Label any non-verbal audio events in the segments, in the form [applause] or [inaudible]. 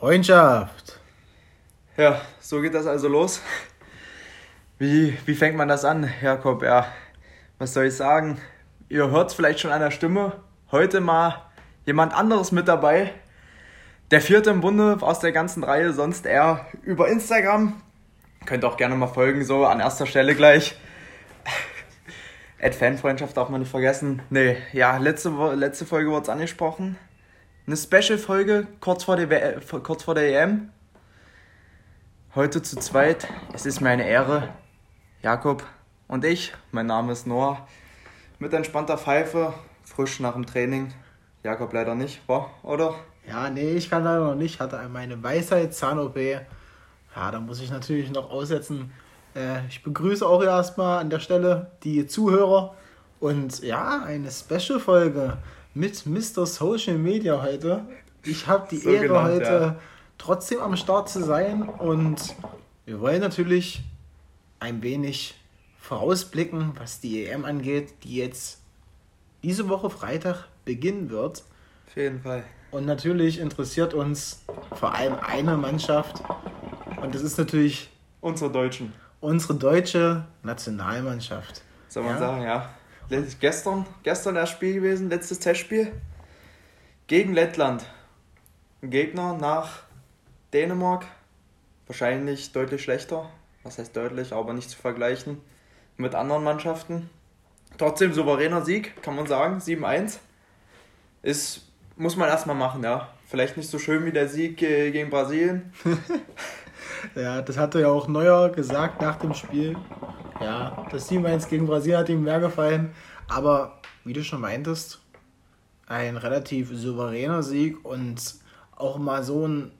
Freundschaft. Ja, so geht das also los. Wie, wie fängt man das an, Jakob? Ja, was soll ich sagen? Ihr hört es vielleicht schon an der Stimme. Heute mal jemand anderes mit dabei. Der vierte im Bunde aus der ganzen Reihe, sonst eher über Instagram. Könnt auch gerne mal folgen, so an erster Stelle gleich. [laughs] Ad Fanfreundschaft darf man nicht vergessen. Nee, ja, letzte, letzte Folge wurde es angesprochen. Eine Special-Folge kurz, vor der kurz vor der EM. Heute zu zweit. Es ist mir eine Ehre. Jakob und ich, mein Name ist Noah, mit entspannter Pfeife, frisch nach dem Training. Jakob leider nicht, war, oder? Ja, nee, ich kann leider noch nicht. Hatte meine Weisheit-Zahn-OP. Ja, da muss ich natürlich noch aussetzen. Äh, ich begrüße auch erstmal an der Stelle die Zuhörer. Und ja, eine Special-Folge mit Mr. Social Media heute. Ich habe die so Ehre genannt, heute ja. trotzdem am Start zu sein und wir wollen natürlich ein wenig vorausblicken, was die EM angeht, die jetzt diese Woche Freitag beginnen wird. Auf jeden Fall. Und natürlich interessiert uns vor allem eine Mannschaft und das ist natürlich unsere Deutschen. Unsere deutsche Nationalmannschaft. Soll man ja. sagen, ja gestern, gestern das Spiel gewesen, letztes Testspiel gegen Lettland. Ein Gegner nach Dänemark, wahrscheinlich deutlich schlechter. Was heißt deutlich, aber nicht zu vergleichen mit anderen Mannschaften. Trotzdem souveräner Sieg, kann man sagen, 7-1. Ist, muss man erstmal machen, ja. Vielleicht nicht so schön wie der Sieg gegen Brasilien. [laughs] ja, das hatte ja auch Neuer gesagt nach dem Spiel. Ja, das 7-1 gegen Brasilien hat ihm mehr gefallen. Aber wie du schon meintest, ein relativ souveräner Sieg und auch mal so ein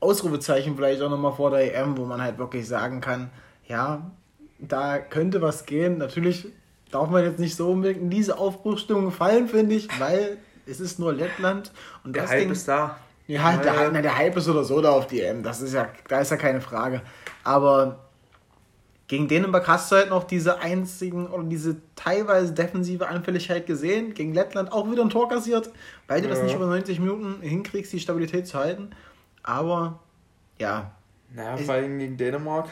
Ausrufezeichen vielleicht auch nochmal vor der EM, wo man halt wirklich sagen kann, ja, da könnte was gehen. Natürlich darf man jetzt nicht so unbedingt in diese Aufbruchsstimmung fallen, finde ich, weil es ist nur Lettland. Und der Hype Ding, ist da. Ja, der, na, der Hype ist oder so da auf die EM, das ist ja, da ist ja keine Frage. Aber gegen Dänemark hast du halt noch diese einzigen oder diese teilweise defensive Anfälligkeit gesehen. Gegen Lettland auch wieder ein Tor kassiert, weil du ja. das nicht über 90 Minuten hinkriegst, die Stabilität zu halten. Aber ja. Naja, vor allem gegen Dänemark.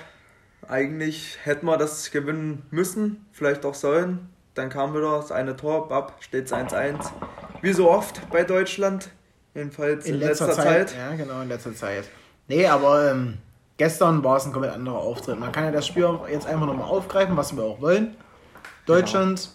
Eigentlich hätten wir das gewinnen müssen, vielleicht auch sollen. Dann kam wieder das eine Tor, ab, steht es 1-1. Wie so oft bei Deutschland. Jedenfalls in, in letzter, letzter Zeit. Zeit. Ja, genau, in letzter Zeit. Nee, aber ähm, Gestern war es ein komplett anderer Auftritt. Man kann ja das Spiel jetzt einfach nochmal aufgreifen, was wir auch wollen. Deutschland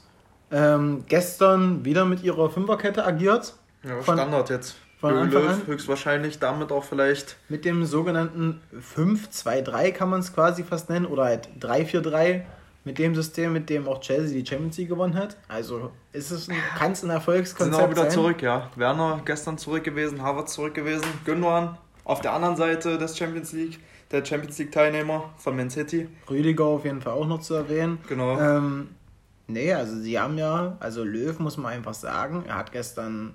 genau. ähm, gestern wieder mit ihrer Fünferkette agiert. Ja, von, Standard jetzt. Von Anfang Löw an. höchstwahrscheinlich damit auch vielleicht. Mit dem sogenannten 5-2-3 kann man es quasi fast nennen oder halt 3-4-3 mit dem System, mit dem auch Chelsea die Champions League gewonnen hat. Also ist es ein, kann es ein Erfolgskonzept sein. Sind auch wieder sein. zurück, ja. Werner gestern zurück gewesen, Harvard zurück gewesen, Gündogan auf der anderen Seite des Champions League der Champions League-Teilnehmer von Man City. Rüdiger auf jeden Fall auch noch zu erwähnen. Genau. Ähm, nee, also sie haben ja, also Löw muss man einfach sagen, er hat gestern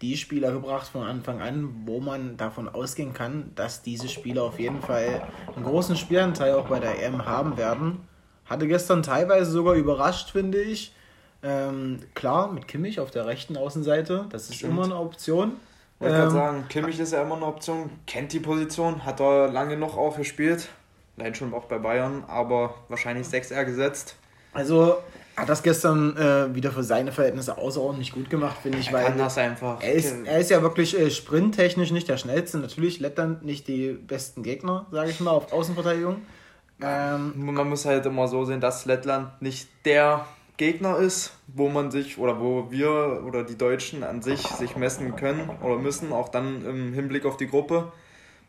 die Spieler gebracht von Anfang an, wo man davon ausgehen kann, dass diese Spieler auf jeden Fall einen großen Spielanteil auch bei der EM haben werden. Hatte gestern teilweise sogar überrascht, finde ich. Ähm, klar, mit Kimmich auf der rechten Außenseite, das ist Stimmt. immer eine Option. Ich wollte ähm, gerade sagen, Kimmich ist ja immer eine Option, kennt die Position, hat er lange noch auch gespielt. Leider schon auch bei Bayern, aber wahrscheinlich 6R gesetzt. Also hat das gestern äh, wieder für seine Verhältnisse außerordentlich gut gemacht, finde ich. Er weil kann das einfach. Er ist, er ist ja wirklich äh, sprinttechnisch nicht der schnellste. Natürlich Lettland nicht die besten Gegner, sage ich mal, auf Außenverteidigung. Ähm, Man muss halt immer so sehen, dass Lettland nicht der Gegner ist, wo man sich oder wo wir oder die Deutschen an sich sich messen können oder müssen, auch dann im Hinblick auf die Gruppe,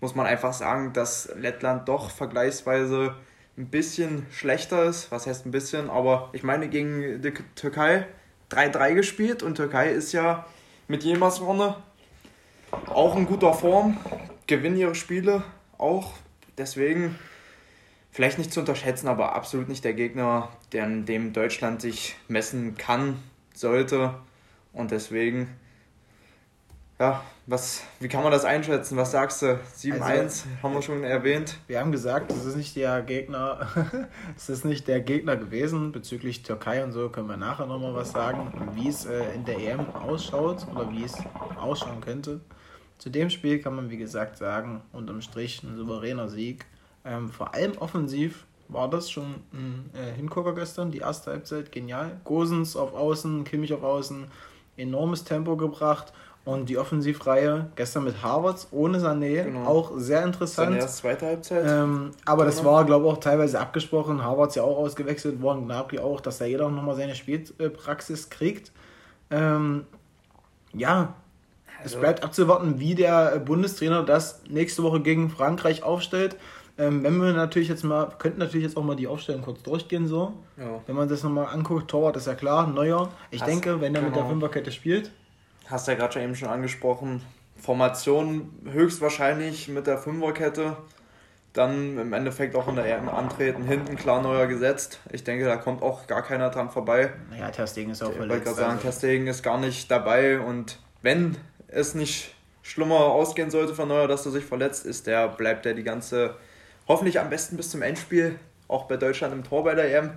muss man einfach sagen, dass Lettland doch vergleichsweise ein bisschen schlechter ist. Was heißt ein bisschen? Aber ich meine, gegen die Türkei 3-3 gespielt und Türkei ist ja mit jemals vorne auch in guter Form, gewinnen ihre Spiele auch. Deswegen vielleicht nicht zu unterschätzen, aber absolut nicht der Gegner, der an dem Deutschland sich messen kann, sollte. Und deswegen, ja, was, wie kann man das einschätzen? Was sagst du? 7-1 also, haben wir schon erwähnt. Wir haben gesagt, es ist nicht der Gegner, [laughs] es ist nicht der Gegner gewesen. Bezüglich Türkei und so können wir nachher nochmal was sagen, wie es äh, in der EM ausschaut oder wie es ausschauen könnte. zu dem Spiel kann man, wie gesagt, sagen, unterm Strich ein souveräner Sieg. Ähm, vor allem offensiv war das schon ein äh, Hingucker gestern, die erste Halbzeit genial. Gosens auf Außen, Kimmich auf Außen, enormes Tempo gebracht. Und die Offensivreihe gestern mit Harvards ohne Sané, genau. auch sehr interessant. Sané zweite Halbzeit. Ähm, aber das war, glaube ich, auch teilweise abgesprochen. Harvards ja auch ausgewechselt worden, Gnabry auch, dass da jeder nochmal seine Spielpraxis kriegt. Ähm, ja, also. es bleibt abzuwarten, wie der Bundestrainer das nächste Woche gegen Frankreich aufstellt. Ähm, wenn wir natürlich jetzt mal, könnten natürlich jetzt auch mal die Aufstellung kurz durchgehen, so. Ja. Wenn man das nochmal anguckt, Torwart ist ja klar, neuer. Ich Hast, denke, wenn er genau. mit der genau. Fünferkette spielt. Hast du ja gerade schon eben schon angesprochen. Formation höchstwahrscheinlich mit der Fünferkette. Dann im Endeffekt auch in der EM antreten, hinten klar neuer gesetzt. Ich denke, da kommt auch gar keiner dran vorbei. Ja, Testegen ist auch verletzt. Ich wollte gerade sagen, also. Testegen ist gar nicht dabei und wenn es nicht schlimmer ausgehen sollte für Neuer, dass er sich verletzt ist, der bleibt der die ganze hoffentlich am besten bis zum Endspiel, auch bei Deutschland im Tor bei der EM.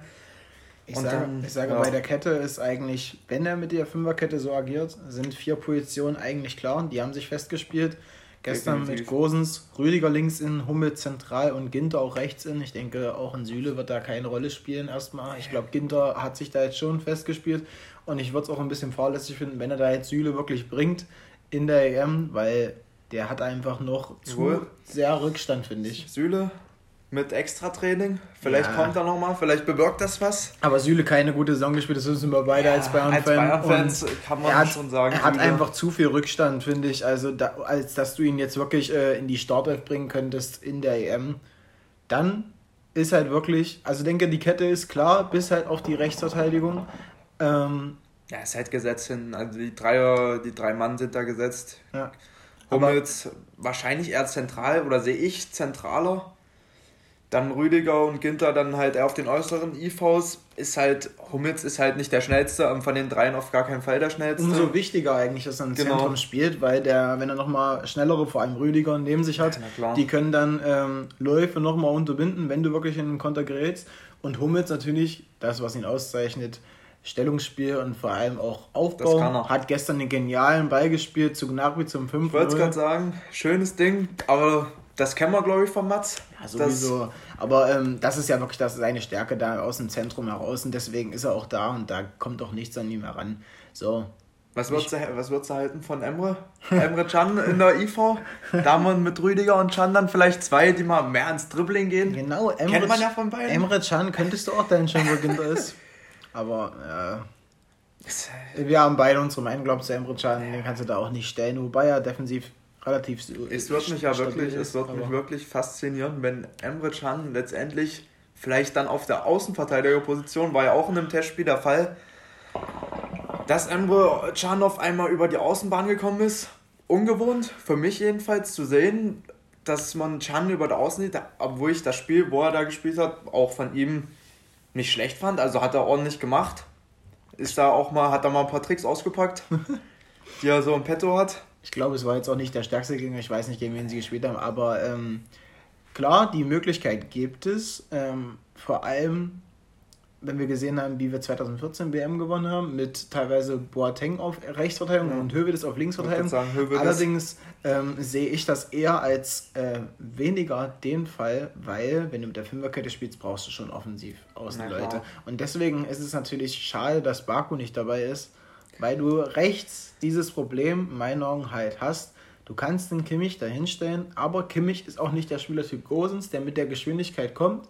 Ich sage, dann, ich sage ja. bei der Kette ist eigentlich, wenn er mit der Fünferkette so agiert, sind vier Positionen eigentlich klar. Die haben sich festgespielt. Gestern Definitiv. mit Gosens, Rüdiger links in, Hummel zentral und Ginter auch rechts in. Ich denke, auch in Süle wird da keine Rolle spielen erstmal. Ich glaube, Ginter hat sich da jetzt schon festgespielt und ich würde es auch ein bisschen fahrlässig finden, wenn er da jetzt Süle wirklich bringt in der EM, weil der hat einfach noch zu Wohl. sehr Rückstand, finde ich. Süle mit Extra-Training. Vielleicht ja. kommt er nochmal, vielleicht bewirkt das was. Aber Süle keine gute Saison gespielt, das wissen wir beide ja, als Bayern-Fans. Bayern kann man hat, schon sagen. Er hat Süle. einfach zu viel Rückstand, finde ich. Also, da, als dass du ihn jetzt wirklich äh, in die Startelf bringen könntest in der EM. Dann ist halt wirklich, also denke, die Kette ist klar, bis halt auf die Rechtsverteidigung. Ähm, ja, ist halt gesetzt hin. Also die Dreier, die drei Mann sind da gesetzt. Ja. Hummels wahrscheinlich eher zentral oder sehe ich zentraler. Dann Rüdiger und Ginter dann halt eher auf den äußeren IVs. Ist halt, Hummels ist halt nicht der schnellste, und von den dreien auf gar keinen Fall der schnellste. Umso wichtiger eigentlich, dass er im genau. Zentrum spielt, weil der, wenn er nochmal schnellere, vor allem Rüdiger neben sich hat, ja, die können dann ähm, Läufe nochmal unterbinden, wenn du wirklich in den Konter gerätst. Und Hummels natürlich, das, was ihn auszeichnet, Stellungsspiel und vor allem auch Aufbau. Hat gestern einen genialen Ball gespielt zu Gnabry zum 5 Ich wollte es gerade sagen, schönes Ding, aber das kennen wir, glaube ich, von Mats. Ja, sowieso. Das aber ähm, das ist ja wirklich das, seine Stärke da aus dem Zentrum heraus und deswegen ist er auch da und da kommt auch nichts an ihm heran. So. Was würdest, du, was würdest du halten von Emre? Emre Can in der IV? Da haben wir mit Rüdiger und Can dann vielleicht zwei, die mal mehr ins Dribbling gehen. Genau, Emre, Kennt man ja von beiden. Emre Can könntest du auch deinen Günther ist. Aber äh, wir haben beide unsere Meinung, glaube ich, zu Emre Can, den kannst du da auch nicht stellen, wobei er defensiv relativ Es wird mich ja wirklich, ist, es wird mich wirklich faszinieren, wenn Emre Can letztendlich vielleicht dann auf der Außenverteidigerposition, war ja auch in einem Testspiel der Fall, dass Emre Can auf einmal über die Außenbahn gekommen ist. Ungewohnt, für mich jedenfalls zu sehen, dass man Can über der Außen sieht, obwohl ich das Spiel, wo er da gespielt hat, auch von ihm nicht schlecht fand. Also hat er ordentlich gemacht. Ist da auch mal, hat er mal ein paar Tricks ausgepackt, [laughs] die er so im Petto hat. Ich glaube, es war jetzt auch nicht der stärkste Gegner. Ich weiß nicht, gegen wen sie gespielt haben. Aber ähm, klar, die Möglichkeit gibt es. Ähm, vor allem wenn wir gesehen haben, wie wir 2014 WM gewonnen haben, mit teilweise Boateng auf Rechtsverteidigung ja. und Hövedes auf Linksverteidigung. Sagen, Allerdings ähm, sehe ich das eher als äh, weniger den Fall, weil wenn du mit der Fünferkette spielst, brauchst du schon offensiv Außenleute. Und deswegen ist es natürlich schade, dass Baku nicht dabei ist, weil du rechts dieses Problem in meinen Augen halt hast. Du kannst den Kimmich da hinstellen, aber Kimmich ist auch nicht der Spielertyp Gosens, der mit der Geschwindigkeit kommt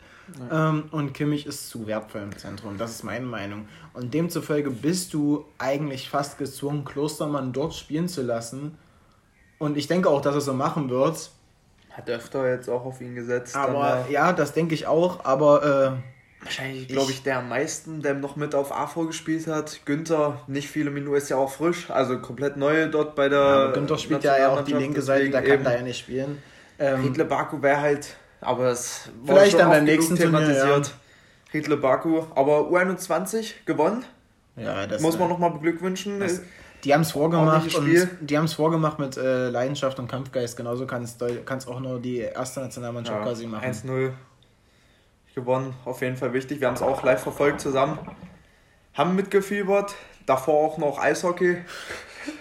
ähm, und Kimmich ist zu wertvoll im Zentrum. Das ist meine Meinung. Und demzufolge bist du eigentlich fast gezwungen, Klostermann dort spielen zu lassen. Und ich denke auch, dass er so machen wird. Hat öfter jetzt auch auf ihn gesetzt. Aber ja, das denke ich auch. Aber äh, wahrscheinlich, glaube ich, der am meisten, der noch mit auf AV gespielt hat. Günther, nicht viele Minuten, ist ja auch frisch, also komplett neu dort bei der. Ja, Günther spielt ja auch die linke Seite, der kann da ja nicht spielen. Ähm, Riedle Baku wäre halt aber es war Vielleicht dann beim nächsten thematisiert. Turnier, ja. Hitler Baku, aber U21 gewonnen. Ja, das muss man nochmal beglückwünschen. Das, die haben es vorgemacht und die haben es vorgemacht mit äh, Leidenschaft und Kampfgeist. Genauso kann es auch nur die erste Nationalmannschaft ja, quasi machen. 1-0 gewonnen, auf jeden Fall wichtig. Wir haben es auch live verfolgt zusammen. Haben mitgefiebert. Davor auch noch Eishockey.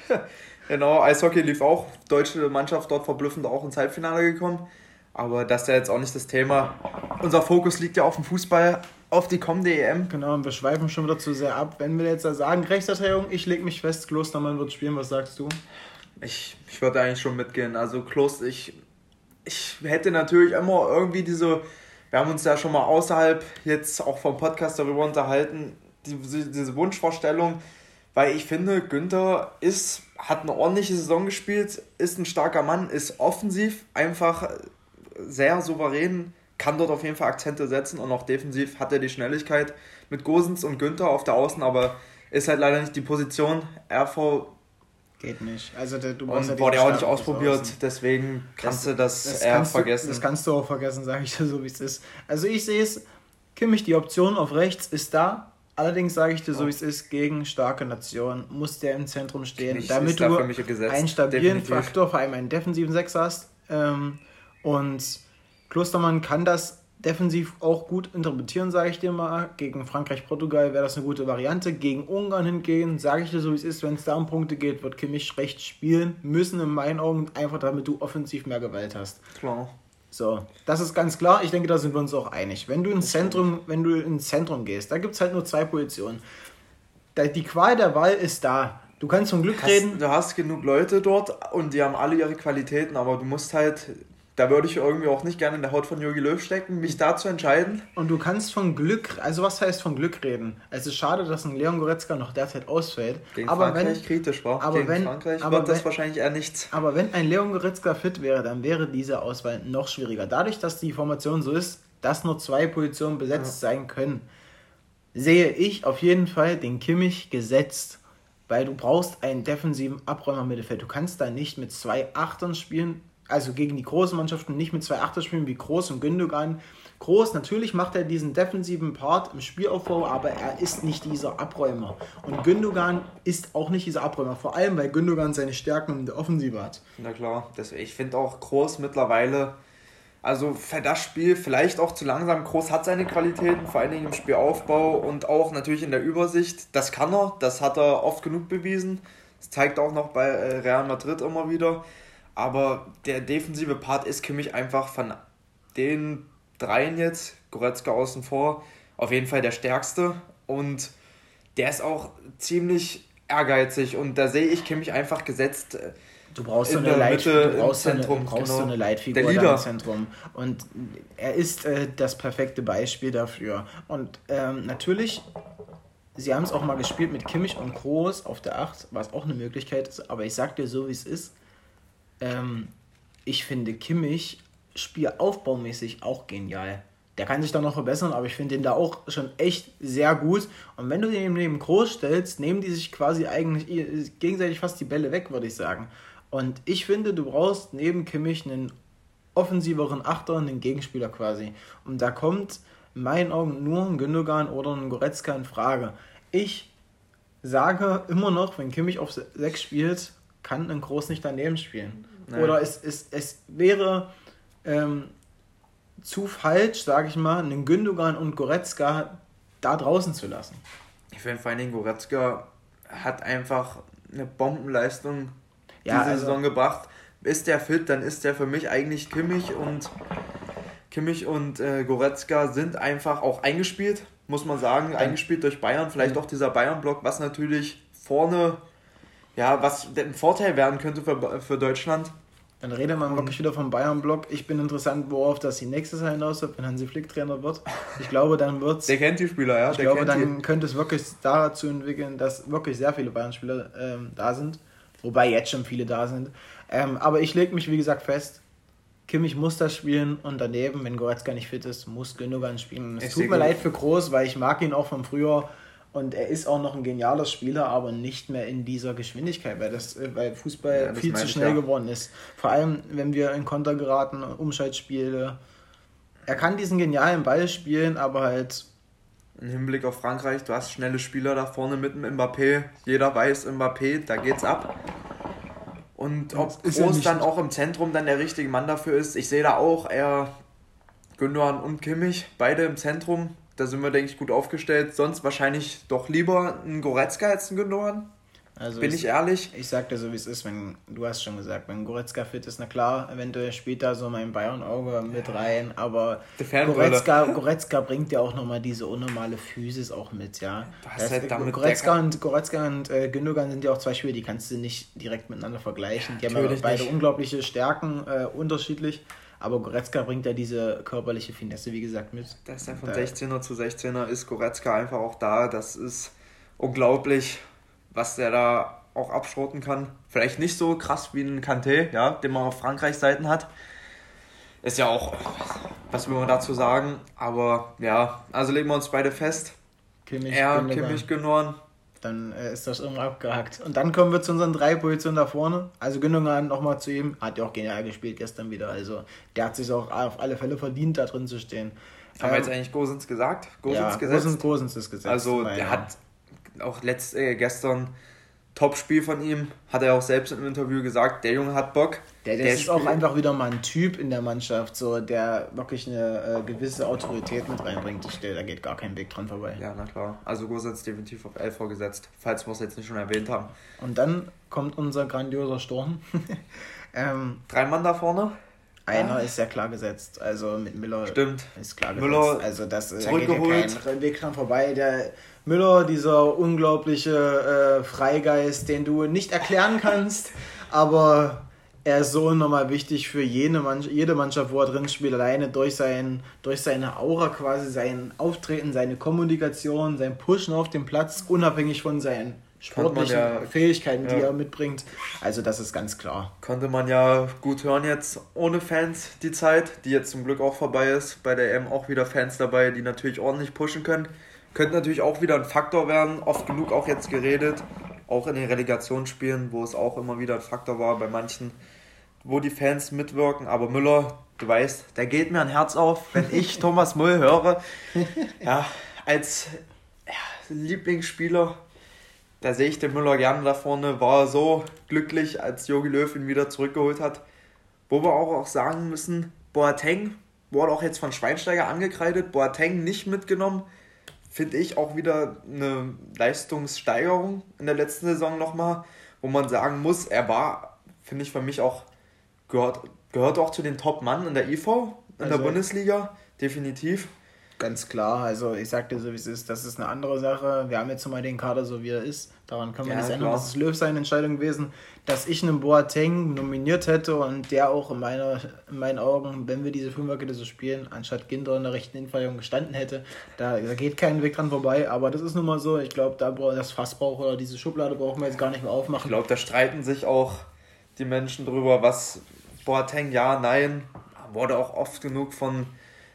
[laughs] Genau, Eishockey lief auch. Deutsche Mannschaft dort verblüffend auch ins Halbfinale gekommen. Aber das ist ja jetzt auch nicht das Thema. Unser Fokus liegt ja auf dem Fußball, auf die kommende EM. Genau, und wir schweifen schon wieder zu sehr ab. Wenn wir jetzt da sagen, Rechtsverteidigung, ich lege mich fest, Klostermann wird spielen, was sagst du? Ich, ich würde eigentlich schon mitgehen. Also Kloster, ich, ich hätte natürlich immer irgendwie diese, wir haben uns ja schon mal außerhalb jetzt auch vom Podcast darüber unterhalten, diese, diese Wunschvorstellung, weil ich finde, Günther ist, hat eine ordentliche Saison gespielt, ist ein starker Mann, ist offensiv einfach sehr souverän, kann dort auf jeden Fall Akzente setzen und auch defensiv hat er die Schnelligkeit mit Gosens und Günther auf der Außen, aber ist halt leider nicht die Position. RV Geht nicht. Also der, du und ja wurde auch nicht ausprobiert, deswegen kannst das, du das, das eher vergessen. Du, das kannst du auch vergessen, [laughs] sage ich dir so, wie es ist. Also ich sehe es, Kimmich, die Option auf rechts ist da. Allerdings sage ich dir so, wie es ist, gegen starke Nationen muss der im Zentrum stehen, Kimmich damit du einen stabilen Definitiv. Faktor, vor allem einen defensiven Sechs hast. Ähm, und Klostermann kann das defensiv auch gut interpretieren, sage ich dir mal. Gegen Frankreich, Portugal wäre das eine gute Variante. Gegen Ungarn hingehen, sage ich dir so, wie es ist, wenn es da um Punkte geht, wird Kimmich recht spielen müssen, in meinen Augen, einfach damit du offensiv mehr Gewalt hast. Klar. So, das ist ganz klar. Ich denke, da sind wir uns auch einig. Wenn du ins Zentrum, wenn du ins Zentrum gehst, da gibt es halt nur zwei Positionen. Die Qual der Wahl ist da. Du kannst von Glück hast, reden. Du hast genug Leute dort und die haben alle ihre Qualitäten, aber du musst halt da würde ich irgendwie auch nicht gerne in der Haut von Jogi Löw stecken, mich da zu entscheiden. Und du kannst von Glück, also was heißt von Glück reden? Es ist schade, dass ein Leon Goretzka noch derzeit ausfällt. Gegen aber Frankreich wenn, kritisch war. Aber Gegen wenn, Frankreich aber wird wenn, das wahrscheinlich eher nichts. Aber wenn ein Leon Goretzka fit wäre, dann wäre diese Auswahl noch schwieriger. Dadurch, dass die Formation so ist, dass nur zwei Positionen besetzt ja. sein können, sehe ich auf jeden Fall den Kimmich gesetzt weil du brauchst einen defensiven Abräumer im Mittelfeld. Du kannst da nicht mit zwei Achtern spielen, also gegen die großen Mannschaften nicht mit zwei Achter spielen wie Groß und Gündogan. Groß, natürlich macht er diesen defensiven Part im Spielaufbau, aber er ist nicht dieser Abräumer. Und Gündogan ist auch nicht dieser Abräumer, vor allem weil Gündogan seine Stärken in der Offensive hat. Na klar, das, ich finde auch Groß mittlerweile, also für das Spiel vielleicht auch zu langsam. Groß hat seine Qualitäten, vor allen Dingen im Spielaufbau und auch natürlich in der Übersicht. Das kann er, das hat er oft genug bewiesen. Das zeigt auch noch bei äh, Real Madrid immer wieder. Aber der defensive Part ist für mich einfach von den dreien jetzt, Goretzka außen vor, auf jeden Fall der stärkste. Und der ist auch ziemlich ehrgeizig und da sehe ich Kimmich einfach gesetzt. Äh, du brauchst, so eine, Leit du brauchst, Zentrum, eine, du brauchst genau. so eine Leitfigur im Zentrum. Und er ist äh, das perfekte Beispiel dafür. Und ähm, natürlich, sie haben es auch mal gespielt mit Kimmich und Groß auf der 8, was auch eine Möglichkeit ist. Aber ich sag dir so, wie es ist ähm, ich finde Kimmich spielaufbaumäßig auch genial. Der kann sich da noch verbessern, aber ich finde den da auch schon echt sehr gut. Und wenn du den neben Groß stellst, nehmen die sich quasi eigentlich gegenseitig fast die Bälle weg, würde ich sagen. Und ich finde, du brauchst neben Kimmich einen offensiveren Achter, einen Gegenspieler quasi. Und da kommt in meinen Augen nur ein Gündogan oder ein Goretzka in Frage. Ich sage immer noch, wenn Kimmich auf 6 spielt, kann ein Groß nicht daneben spielen. Nein. Oder es, es, es wäre ähm, zu falsch, sage ich mal, einen Gündogan und Goretzka da draußen zu lassen. Ich finde vor allen Dingen Goretzka hat einfach eine Bombenleistung ja, diese also, Saison gebracht. Ist der fit, dann ist der für mich eigentlich Kimmich und Kimmich und äh, Goretzka sind einfach auch eingespielt, muss man sagen, eingespielt durch Bayern. Vielleicht auch dieser Bayern-Block, was natürlich vorne, ja, was ein Vorteil werden könnte für, für Deutschland. Dann redet man wirklich wieder vom Bayern-Block. Ich bin interessant, worauf das die nächste Jahr hinausläuft, wenn Hansi Flick Trainer wird. Ich glaube, dann wird es. Der kennt die Spieler, ja. Ich Der glaube, dann die. könnte es wirklich dazu entwickeln, dass wirklich sehr viele Bayern-Spieler ähm, da sind. Wobei jetzt schon viele da sind. Ähm, aber ich lege mich, wie gesagt, fest. Kimmich muss das spielen und daneben, wenn Goretzka nicht fit ist, muss Gündogan spielen. Es tut mir leid für Groß, weil ich mag ihn auch von früher. Und er ist auch noch ein genialer Spieler, aber nicht mehr in dieser Geschwindigkeit, weil, das, äh, weil Fußball ja, viel zu schnell ja. geworden ist. Vor allem, wenn wir in Konter geraten, Umschaltspiele. Er kann diesen genialen Ball spielen, aber halt. Im Hinblick auf Frankreich, du hast schnelle Spieler da vorne mit dem Mbappé. Jeder weiß, Mbappé, da geht's ab. Und ob Groß dann auch im Zentrum dann der richtige Mann dafür ist, ich sehe da auch eher Gündogan und Kimmich, beide im Zentrum da sind wir, denke ich, gut aufgestellt. Sonst wahrscheinlich doch lieber ein Goretzka als ein Gündogan. Also Bin ich ehrlich? Ich sag dir so, wie es ist, wenn, du hast schon gesagt, wenn Goretzka fit ist, na klar, eventuell spielt da so mein Bayern-Auge mit rein, aber Goretzka, Goretzka bringt ja auch nochmal diese unnormale Physis auch mit, ja. Das halt damit Goretzka und, Goretzka und äh, Gündogan sind ja auch zwei Spieler, die kannst du nicht direkt miteinander vergleichen. Die haben ja beide nicht. unglaubliche Stärken, äh, unterschiedlich. Aber Goretzka bringt ja diese körperliche Finesse, wie gesagt, mit. Das ist ja von 16er zu 16er ist Goretzka einfach auch da. Das ist unglaublich was der da auch abschroten kann. Vielleicht nicht so krass wie ein Kanté, ja, den man auf Frankreichs Seiten hat. Ist ja auch, was will man dazu sagen? Aber ja, also legen wir uns beide fest. Kimmich, er, Kimmich, Gündogan. Dann äh, ist das irgendwann abgehackt. Und dann kommen wir zu unseren drei Positionen da vorne. Also Gündogan nochmal zu ihm, hat ja auch genial gespielt gestern wieder. Also der hat sich auch auf alle Fälle verdient, da drin zu stehen. Haben ähm, wir jetzt eigentlich Gosens gesagt? Gosens ja, gesetzt? Gosens, Gosens ist gesetzt. Also der hat auch letzt, äh, gestern Top-Spiel von ihm, hat er auch selbst im Interview gesagt, der Junge hat Bock. Der, der, der ist auch einfach wieder mal ein Typ in der Mannschaft, so der wirklich eine äh, gewisse Autorität mit reinbringt. Ich, da geht gar kein Weg dran vorbei. Ja, na klar. Also Gosens definitiv auf 11 vorgesetzt, falls wir es jetzt nicht schon erwähnt haben. Und dann kommt unser grandioser Sturm. [laughs] ähm, Drei Mann da vorne. Einer ah. ist ja klar gesetzt. Also mit Miller Stimmt. ist klar gesetzt. Müller also das da geht ja kein Weg dran vorbei. Der Müller, dieser unglaubliche äh, Freigeist, den du nicht erklären kannst, [laughs] aber er ist so nochmal wichtig für jede, Mannschaft, jede Mannschaft, wo er drin spielt, alleine durch, sein, durch seine Aura quasi, sein Auftreten, seine Kommunikation, sein Pushen auf dem Platz, unabhängig von seinen sportlichen ja, Fähigkeiten, ja. die er mitbringt. Also das ist ganz klar. Konnte man ja gut hören jetzt ohne Fans die Zeit, die jetzt zum Glück auch vorbei ist. Bei der M auch wieder Fans dabei, die natürlich ordentlich pushen können. Könnte natürlich auch wieder ein Faktor werden, oft genug auch jetzt geredet, auch in den Relegationsspielen, wo es auch immer wieder ein Faktor war bei manchen, wo die Fans mitwirken. Aber Müller, du weißt, da geht mir ein Herz auf, wenn ich [laughs] Thomas Mull höre. [laughs] Ja, als ja, Lieblingsspieler, da sehe ich den Müller gerne da vorne, war so glücklich, als Jogi Löw ihn wieder zurückgeholt hat. Wo wir auch, auch sagen müssen, Boateng wurde auch jetzt von Schweinsteiger angekreidet, Boateng nicht mitgenommen finde ich, auch wieder eine Leistungssteigerung in der letzten Saison nochmal, wo man sagen muss, er war, finde ich, für mich auch, gehört, gehört auch zu den Top-Mann in der IV, in also, der Bundesliga, definitiv. Ganz klar, also ich sagte so, wie es ist, das ist eine andere Sache. Wir haben jetzt mal den Kader so, wie er ist. Daran kann man ja, nicht ändern. Das ist Löw seine Entscheidung gewesen, dass ich einen Boateng nominiert hätte und der auch in, meiner, in meinen Augen, wenn wir diese Fünferkette so spielen, anstatt Ginter in der rechten Innenverteidigung gestanden hätte. Da, da geht kein Weg dran vorbei, aber das ist nun mal so. Ich glaube, da das Fass braucht oder diese Schublade brauchen wir jetzt gar nicht mehr aufmachen. Ich glaube, da streiten sich auch die Menschen drüber, was Boateng ja, nein, wurde auch oft genug von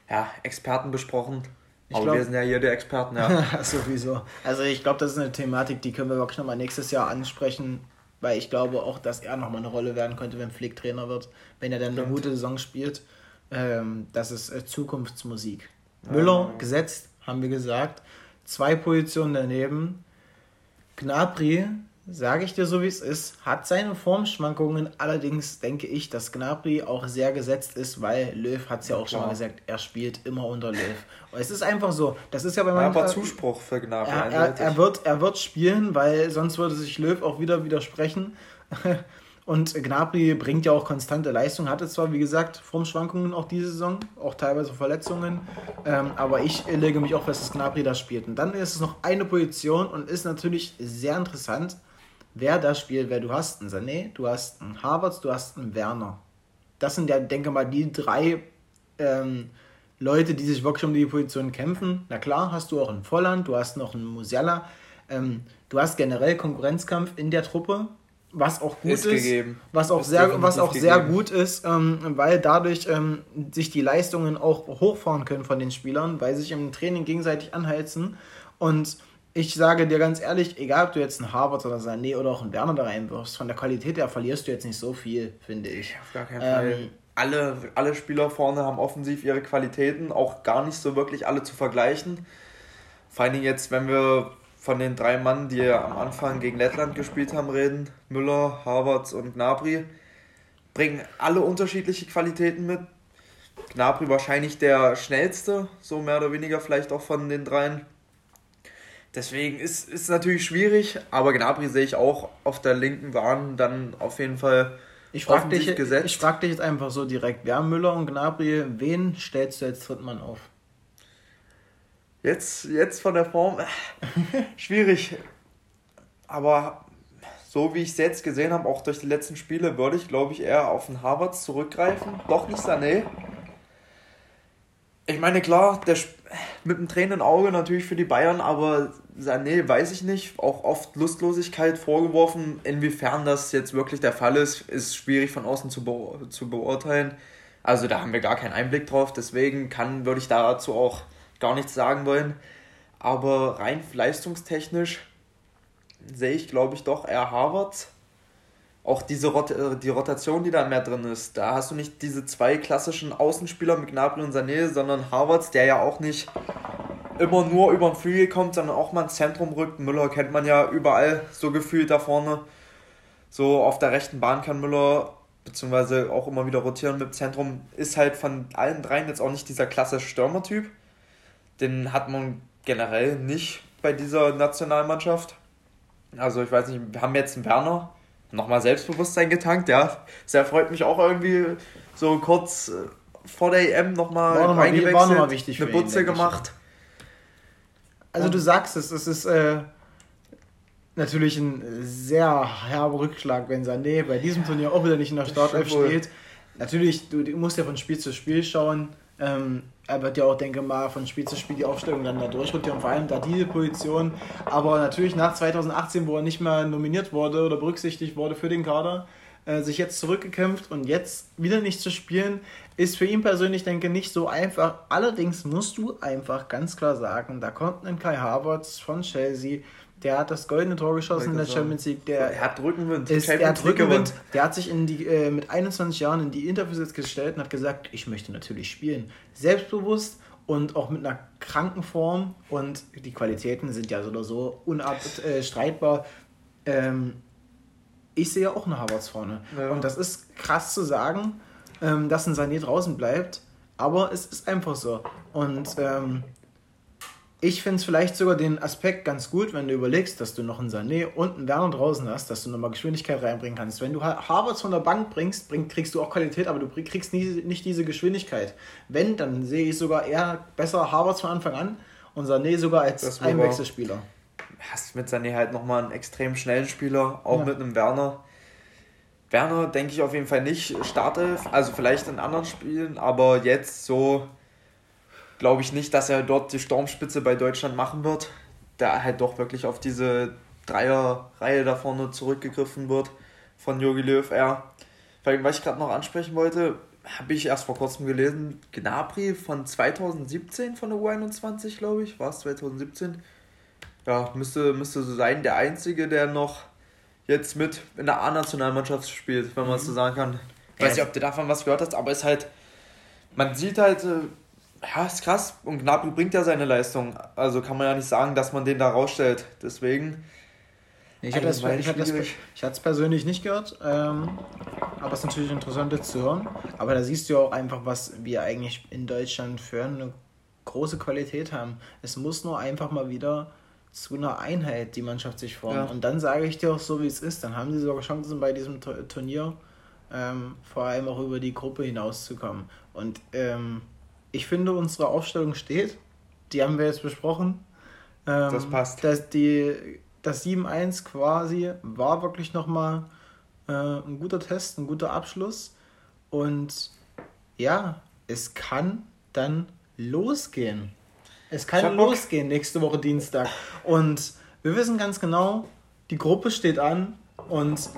ja, Experten besprochen. Ich Aber wir sind ja hier die Experten, ja. [laughs] Sowieso. Also ich glaube, das ist eine Thematik, die können wir wirklich nochmal nächstes Jahr ansprechen, weil ich glaube auch, dass er nochmal eine Rolle werden könnte, wenn Flick Trainer wird, wenn er dann Stimmt. eine gute Saison spielt. Ähm, das ist äh, Zukunftsmusik. Ja, Müller ja. gesetzt, haben wir gesagt. Zwei Positionen daneben. Gnabry sage ich dir so wie es ist, hat seine Formschwankungen. Allerdings denke ich, dass Gnabry auch sehr gesetzt ist, weil Löw hat es ja auch schon mal gesagt, er spielt immer unter Löw. Und es ist einfach so. Das ist ja bei manchen. Aber Zuspruch für Gnabry. Er, er, er, wird, er wird spielen, weil sonst würde sich Löw auch wieder widersprechen. [laughs] Und Gnabry bringt ja auch konstante Leistung, hatte zwar, wie gesagt, Formschwankungen auch diese Saison, auch teilweise Verletzungen, ähm, aber ich lege mich auch fest, dass Gnabry das spielt. Und dann ist es noch eine Position und ist natürlich sehr interessant, wer das spielt, wer du hast einen Sané, du hast einen Havertz, du hast einen Werner. Das sind ja, denke mal, die drei ähm, Leute, die sich wirklich um die Position kämpfen. Na klar, hast du auch einen Volland, du hast noch einen Musiala. Ähm, du hast generell Konkurrenzkampf in der Truppe, was auch gut ist, ist was auch ist sehr, was auch sehr gut ist, ähm, weil dadurch ähm, sich die Leistungen auch hochfahren können von den Spielern, weil sie sich im Training gegenseitig anheizen und ich sage dir ganz ehrlich, egal ob du jetzt einen Harvard oder Sané oder auch einen Werner da reinwirfst, von der Qualität her verlierst du jetzt nicht so viel, finde ich. Auf gar keinen Fall. Ähm, alle, alle Spieler vorne haben offensiv ihre Qualitäten, auch gar nicht so wirklich alle zu vergleichen. Vor allen Dingen jetzt, wenn wir von den drei Mann, die am Anfang gegen Lettland gespielt haben, reden, Müller, Harvards und Gnabry, bringen alle unterschiedliche Qualitäten mit. Gnabry wahrscheinlich der schnellste, so mehr oder weniger vielleicht auch von den dreien deswegen ist es natürlich schwierig, aber Gnabry sehe ich auch auf der linken Bahn dann auf jeden Fall ich frage dich, ich frag dich jetzt einfach so direkt, wer Müller und Gnabry, wen stellst du als Drittmann auf? Jetzt, jetzt von der Form, [laughs] schwierig. Aber so wie ich es jetzt gesehen habe, auch durch die letzten Spiele, würde ich, glaube ich, eher auf den Harvards zurückgreifen. Doch nicht Sané. Ich meine, klar, der mit einem tränenden Auge natürlich für die Bayern, aber Sané weiß ich nicht. Auch oft Lustlosigkeit vorgeworfen. Inwiefern das jetzt wirklich der Fall ist, ist schwierig von außen zu, be zu beurteilen. Also da haben wir gar keinen Einblick drauf. Deswegen kann, würde ich dazu auch gar nichts sagen wollen. Aber rein leistungstechnisch sehe ich, glaube ich, doch eher Harvards auch diese Rot äh, die Rotation, die da mehr drin ist. Da hast du nicht diese zwei klassischen Außenspieler mit Gnabry und Sané, sondern Harvards, der ja auch nicht immer nur über den Flügel kommt, sondern auch mal ins Zentrum rückt. Müller kennt man ja überall so gefühlt da vorne. So auf der rechten Bahn kann Müller beziehungsweise auch immer wieder rotieren mit Zentrum. Ist halt von allen dreien jetzt auch nicht dieser klassische Stürmertyp. Den hat man generell nicht bei dieser Nationalmannschaft. Also ich weiß nicht, wir haben jetzt einen Werner, nochmal Selbstbewusstsein getankt, ja. Das erfreut mich auch irgendwie so kurz vor der EM nochmal war war nochmal wichtig eine Butze ihn, gemacht. Also du sagst es, es ist äh, natürlich ein sehr herber Rückschlag, wenn Sané bei diesem Turnier auch wieder nicht in der Startelf steht. Natürlich, du, du musst ja von Spiel zu Spiel schauen. Ähm, er wird ja auch, denke mal, von Spiel zu Spiel die Aufstellung dann da durchrotieren, vor allem da diese Position. Aber natürlich nach 2018, wo er nicht mehr nominiert wurde oder berücksichtigt wurde für den Kader, äh, sich jetzt zurückgekämpft und jetzt wieder nicht zu spielen, ist für ihn persönlich, denke ich, nicht so einfach. Allerdings musst du einfach ganz klar sagen, da kommt ein Kai Havertz von Chelsea, der hat das goldene Tor geschossen in der Champions League. Der er hat Rückenwind. Ist, er hat Rückenwind. Der hat sich in die, äh, mit 21 Jahren in die Interviews jetzt gestellt und hat gesagt, ich möchte natürlich spielen. Selbstbewusst und auch mit einer kranken Form und die Qualitäten sind ja so oder so unabstreitbar. Äh, ähm, ich sehe auch eine Havertz vorne. Ja. Und das ist krass zu sagen, ähm, dass ein Sané draußen bleibt, aber es ist einfach so. Und ähm, ich finde es vielleicht sogar den Aspekt ganz gut, wenn du überlegst, dass du noch einen Sané und einen Werner draußen hast, dass du nochmal Geschwindigkeit reinbringen kannst. Wenn du Harvards von der Bank bringst, bring, kriegst du auch Qualität, aber du kriegst nie, nicht diese Geschwindigkeit. Wenn, dann sehe ich sogar eher besser Harvards von Anfang an und Sané sogar als Einwechselspieler. Hast mit Sané halt nochmal einen extrem schnellen Spieler, auch ja. mit einem Werner. Werner denke ich auf jeden Fall nicht Startelf, also vielleicht in anderen Spielen, aber jetzt so glaube ich nicht, dass er dort die Sturmspitze bei Deutschland machen wird. Da halt doch wirklich auf diese Dreierreihe da vorne zurückgegriffen wird von Jogi Löw. Er, weil, was ich gerade noch ansprechen wollte, habe ich erst vor kurzem gelesen, Gnabry von 2017 von der U21, glaube ich, war es 2017? Ja, müsste, müsste so sein, der Einzige, der noch jetzt mit in der A-Nationalmannschaft spielt, wenn man es so mhm. sagen kann. Ich weiß nicht, ob du davon was gehört hast, aber es ist halt, man sieht halt, äh, ja, ist krass. Und Gnabry bringt ja seine Leistung. Also kann man ja nicht sagen, dass man den da rausstellt. Deswegen. Ich hatte es ich hatte persönlich nicht gehört, ähm, aber es ist natürlich interessant jetzt zu hören. Aber da siehst du ja auch einfach, was wir eigentlich in Deutschland für eine große Qualität haben. Es muss nur einfach mal wieder zu einer Einheit die Mannschaft sich formen. Ja. Und dann sage ich dir auch so, wie es ist. Dann haben sie sogar Chancen bei diesem Turnier, ähm, vor allem auch über die Gruppe hinauszukommen. Und ähm, ich finde, unsere Aufstellung steht. Die haben wir jetzt besprochen. Ähm, das passt. Dass die, das 7-1 quasi war wirklich nochmal äh, ein guter Test, ein guter Abschluss. Und ja, es kann dann losgehen. Es kann losgehen nächste Woche Dienstag. Und wir wissen ganz genau, die Gruppe steht an und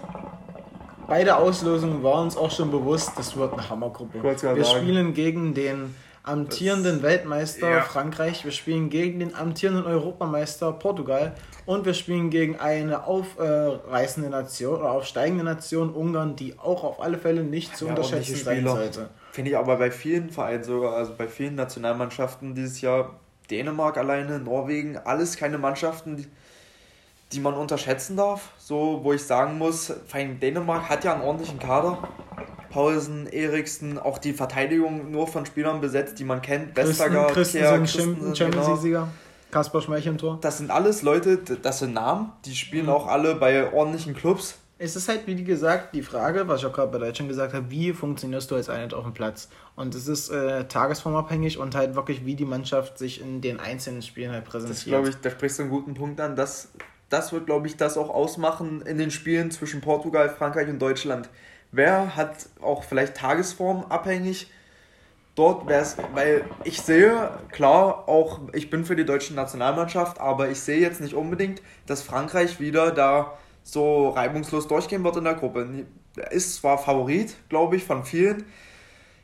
bei der Auslosung war uns auch schon bewusst, das wird eine Hammergruppe. Wir sagen. spielen gegen den amtierenden das, Weltmeister ja. Frankreich, wir spielen gegen den amtierenden Europameister Portugal und wir spielen gegen eine aufreißende Nation oder aufsteigende Nation Ungarn, die auch auf alle Fälle nicht zu ja, unterschätzen sein sollte. Finde ich aber bei vielen Vereinen sogar, also bei vielen Nationalmannschaften dieses Jahr, Dänemark alleine, Norwegen, alles keine Mannschaften, die, die man unterschätzen darf. So, wo ich sagen muss, vor allem Dänemark hat ja einen ordentlichen Kader. Paulsen, Eriksen, auch die Verteidigung nur von Spielern besetzt, die man kennt. Christen, Christensen, Christensen, Champions genau. League-Sieger. Kasper Schmeichel im Tor. Das sind alles Leute, das sind Namen, die spielen mhm. auch alle bei ordentlichen Clubs. Es ist halt, wie gesagt, die Frage, was ich auch gerade bei Deutschland gesagt habe, wie funktionierst du als Einheit auf dem Platz? Und es ist äh, tagesformabhängig und halt wirklich, wie die Mannschaft sich in den einzelnen Spielen halt präsentiert. Das glaube ich, da sprichst du einen guten Punkt an. Das, das wird, glaube ich, das auch ausmachen in den Spielen zwischen Portugal, Frankreich und Deutschland. Wer hat auch vielleicht Tagesform abhängig? Dort wäre es, weil ich sehe, klar, auch ich bin für die deutsche Nationalmannschaft, aber ich sehe jetzt nicht unbedingt, dass Frankreich wieder da so reibungslos durchgehen wird in der Gruppe. Ist zwar Favorit, glaube ich, von vielen,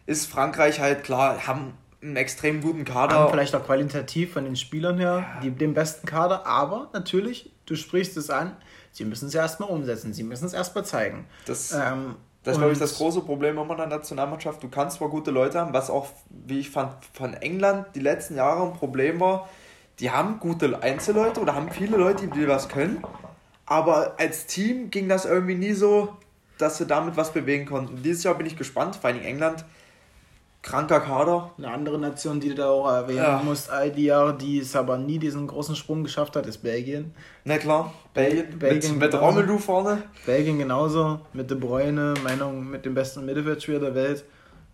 ist Frankreich halt klar, haben einen extrem guten Kader. Haben vielleicht auch qualitativ von den Spielern her die, den besten Kader, aber natürlich, du sprichst es an, sie müssen es erstmal umsetzen, sie müssen es erstmal zeigen. Das, ähm, das ist, glaube ich, das große Problem immer in der Nationalmannschaft. Du kannst zwar gute Leute haben, was auch, wie ich fand, von England die letzten Jahre ein Problem war. Die haben gute Einzelleute oder haben viele Leute, die was können, aber als Team ging das irgendwie nie so, dass sie damit was bewegen konnten. Dieses Jahr bin ich gespannt, vor allem England. Kranker Kader. Eine andere Nation, die du da auch erwähnen ja. musst, all die Jahre, die es aber nie diesen großen Sprung geschafft hat, ist Belgien. Na klar, Belgien, Belgien mit, mit Romelu vorne. Belgien genauso, mit De Bruyne, Meinung mit dem besten Mittelfeldspieler der Welt.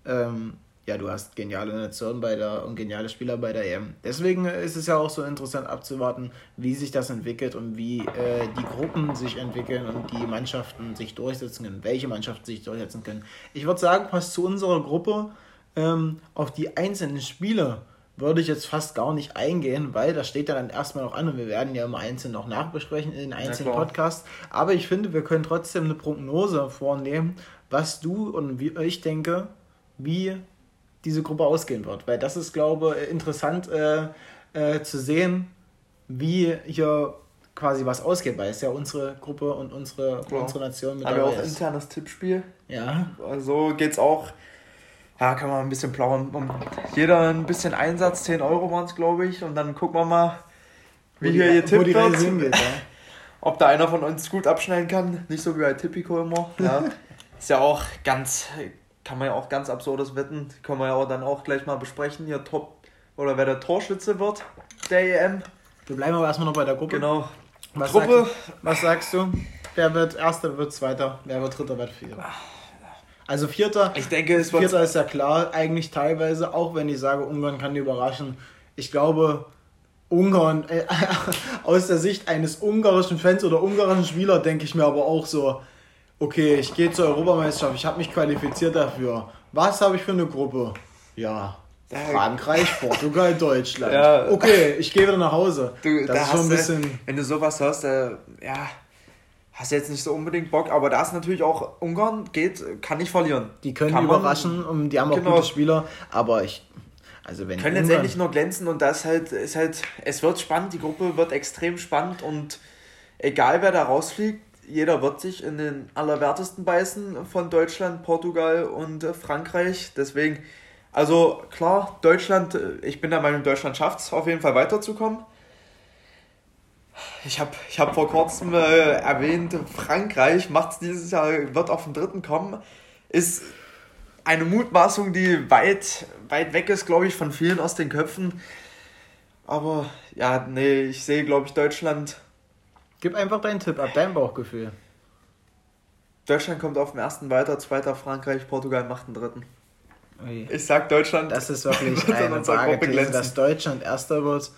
Ähm, ja, du hast geniale Nationen bei der und geniale Spieler bei der EM. Deswegen ist es ja auch so interessant abzuwarten, wie sich das entwickelt und wie äh, die Gruppen sich entwickeln und die Mannschaften sich durchsetzen können, welche Mannschaften sich durchsetzen können. Ich würde sagen, passt zu unserer Gruppe ähm, auf die einzelnen Spiele würde ich jetzt fast gar nicht eingehen, weil das steht ja dann erstmal noch an und wir werden ja immer einzeln noch nachbesprechen in den einzelnen Podcasts. Aber ich finde, wir können trotzdem eine Prognose vornehmen, was du und wie ich denke, wie diese Gruppe ausgehen wird. Weil das ist, glaube ich, interessant äh, äh, zu sehen, wie hier quasi was ausgeht, weil es ja unsere Gruppe und unsere, ja. unsere Nation mit Aber auch ist. internes Tippspiel. Ja. Also geht es auch, ja, kann man ein bisschen plaudern. Jeder ein bisschen Einsatz, 10 Euro waren es, glaube ich, und dann gucken wir mal, wie hier ihr Tipp wird. Hingeht, ja. [laughs] Ob da einer von uns gut abschneiden kann, nicht so wie bei Tipico immer. Ja. [laughs] ist ja auch ganz, kann man ja auch ganz absurdes Wetten, können wir ja auch dann auch gleich mal besprechen, hier Top oder wer der Torschütze wird der EM. Wir bleiben aber erstmal noch bei der Gruppe. Genau. Was Gruppe. Sagst, was sagst du? Wer wird Erster, wird Zweiter, wer wird Dritter, wer wird Vierter? Also Vierter, ich denke, es Vierter ist ja klar, eigentlich teilweise, auch wenn ich sage, Ungarn kann die überraschen. Ich glaube, Ungarn, äh, [laughs] aus der Sicht eines ungarischen Fans oder ungarischen Spieler, denke ich mir aber auch so, okay, ich gehe zur Europameisterschaft, ich habe mich qualifiziert dafür. Was habe ich für eine Gruppe? Ja, Frankreich, Portugal, [laughs] Deutschland. Ja. Okay, ich gehe wieder nach Hause. Du, das da ist schon ein bisschen. Du, wenn du sowas hörst, äh, ja, hast du jetzt nicht so unbedingt Bock, aber da ist natürlich auch Ungarn geht, kann nicht verlieren. Die können kann überraschen man, und die haben auch genau. gute Spieler, aber ich. Also wenn können letztendlich nur glänzen und das halt ist halt, es wird spannend, die Gruppe wird extrem spannend und egal wer da rausfliegt, jeder wird sich in den Allerwertesten beißen von Deutschland, Portugal und äh, Frankreich. Deswegen, also klar, Deutschland, äh, ich bin der Meinung, Deutschland schafft es auf jeden Fall weiterzukommen. Ich habe ich hab vor kurzem äh, erwähnt, Frankreich macht es dieses Jahr, wird auf den dritten kommen. Ist eine Mutmaßung, die weit, weit weg ist, glaube ich, von vielen aus den Köpfen. Aber ja, nee, ich sehe, glaube ich, Deutschland Gib einfach deinen Tipp ab, dein Bauchgefühl. Deutschland kommt auf dem ersten weiter, zweiter Frankreich, Portugal macht den dritten. Ui. Ich sag Deutschland. Das ist wirklich [laughs] eine Frage, dass Deutschland erster wird.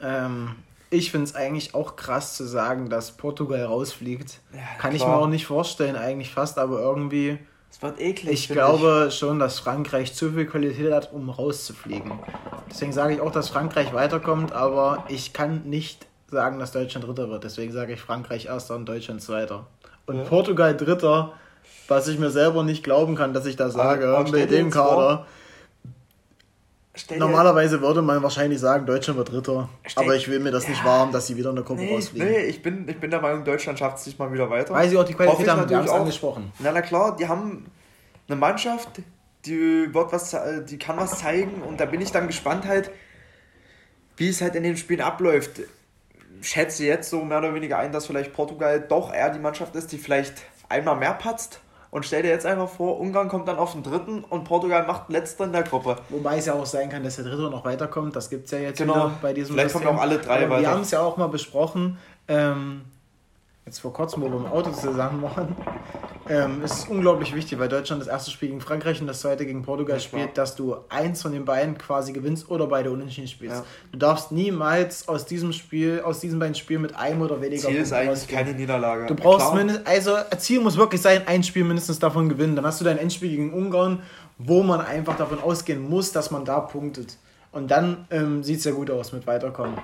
Ähm, ich finde es eigentlich auch krass zu sagen, dass Portugal rausfliegt. Ja, Kann klar. ich mir auch nicht vorstellen, eigentlich fast, aber irgendwie. Es wird eklig. Ich glaube ich. schon, dass Frankreich zu viel Qualität hat, um rauszufliegen. Deswegen sage ich auch, dass Frankreich weiterkommt, aber ich kann nicht sagen, dass Deutschland Dritter wird. Deswegen sage ich Frankreich Erster und Deutschland Zweiter. Und ja. Portugal Dritter, was ich mir selber nicht glauben kann, dass ich das sage, aber, aber mit dem Kader. Normalerweise würde man wahrscheinlich sagen, Deutschland wird Dritter. aber ich will mir das ja. nicht warm, dass sie wieder in der Gruppe nee, rausfliegen. Nee, ich bin, ich bin der Meinung, Deutschland schafft es nicht mal wieder weiter. Weil sie auch die Qualität haben, die haben es angesprochen. Na, na klar, die haben eine Mannschaft, die, wird was, die kann was zeigen und da bin ich dann gespannt halt, wie es halt in den Spielen abläuft schätze jetzt so mehr oder weniger ein, dass vielleicht Portugal doch eher die Mannschaft ist, die vielleicht einmal mehr patzt. Und stell dir jetzt einfach vor, Ungarn kommt dann auf den dritten und Portugal macht letzter in der Gruppe. Wobei es ja auch sein kann, dass der dritte noch weiterkommt. Das gibt es ja jetzt genau. bei diesem Vielleicht System. kommen auch alle drei Aber weiter. Wir haben es ja auch mal besprochen. Ähm, jetzt vor kurzem, wo wir im Auto zusammen waren, ähm, es ist unglaublich wichtig, weil Deutschland das erste Spiel gegen Frankreich und das zweite gegen Portugal ja, spielt, dass du eins von den beiden quasi gewinnst oder beide unentschieden spielst. Ja. Du darfst niemals aus diesem Spiel, aus diesen beiden Spielen mit einem oder weniger Ziel ist eigentlich rausgehen. keine Niederlage. Du brauchst mindestens, also Ziel muss wirklich sein, ein Spiel mindestens davon gewinnen. Dann hast du dein Endspiel gegen Ungarn, wo man einfach davon ausgehen muss, dass man da punktet. Und dann ähm, sieht es ja gut aus mit Weiterkommen.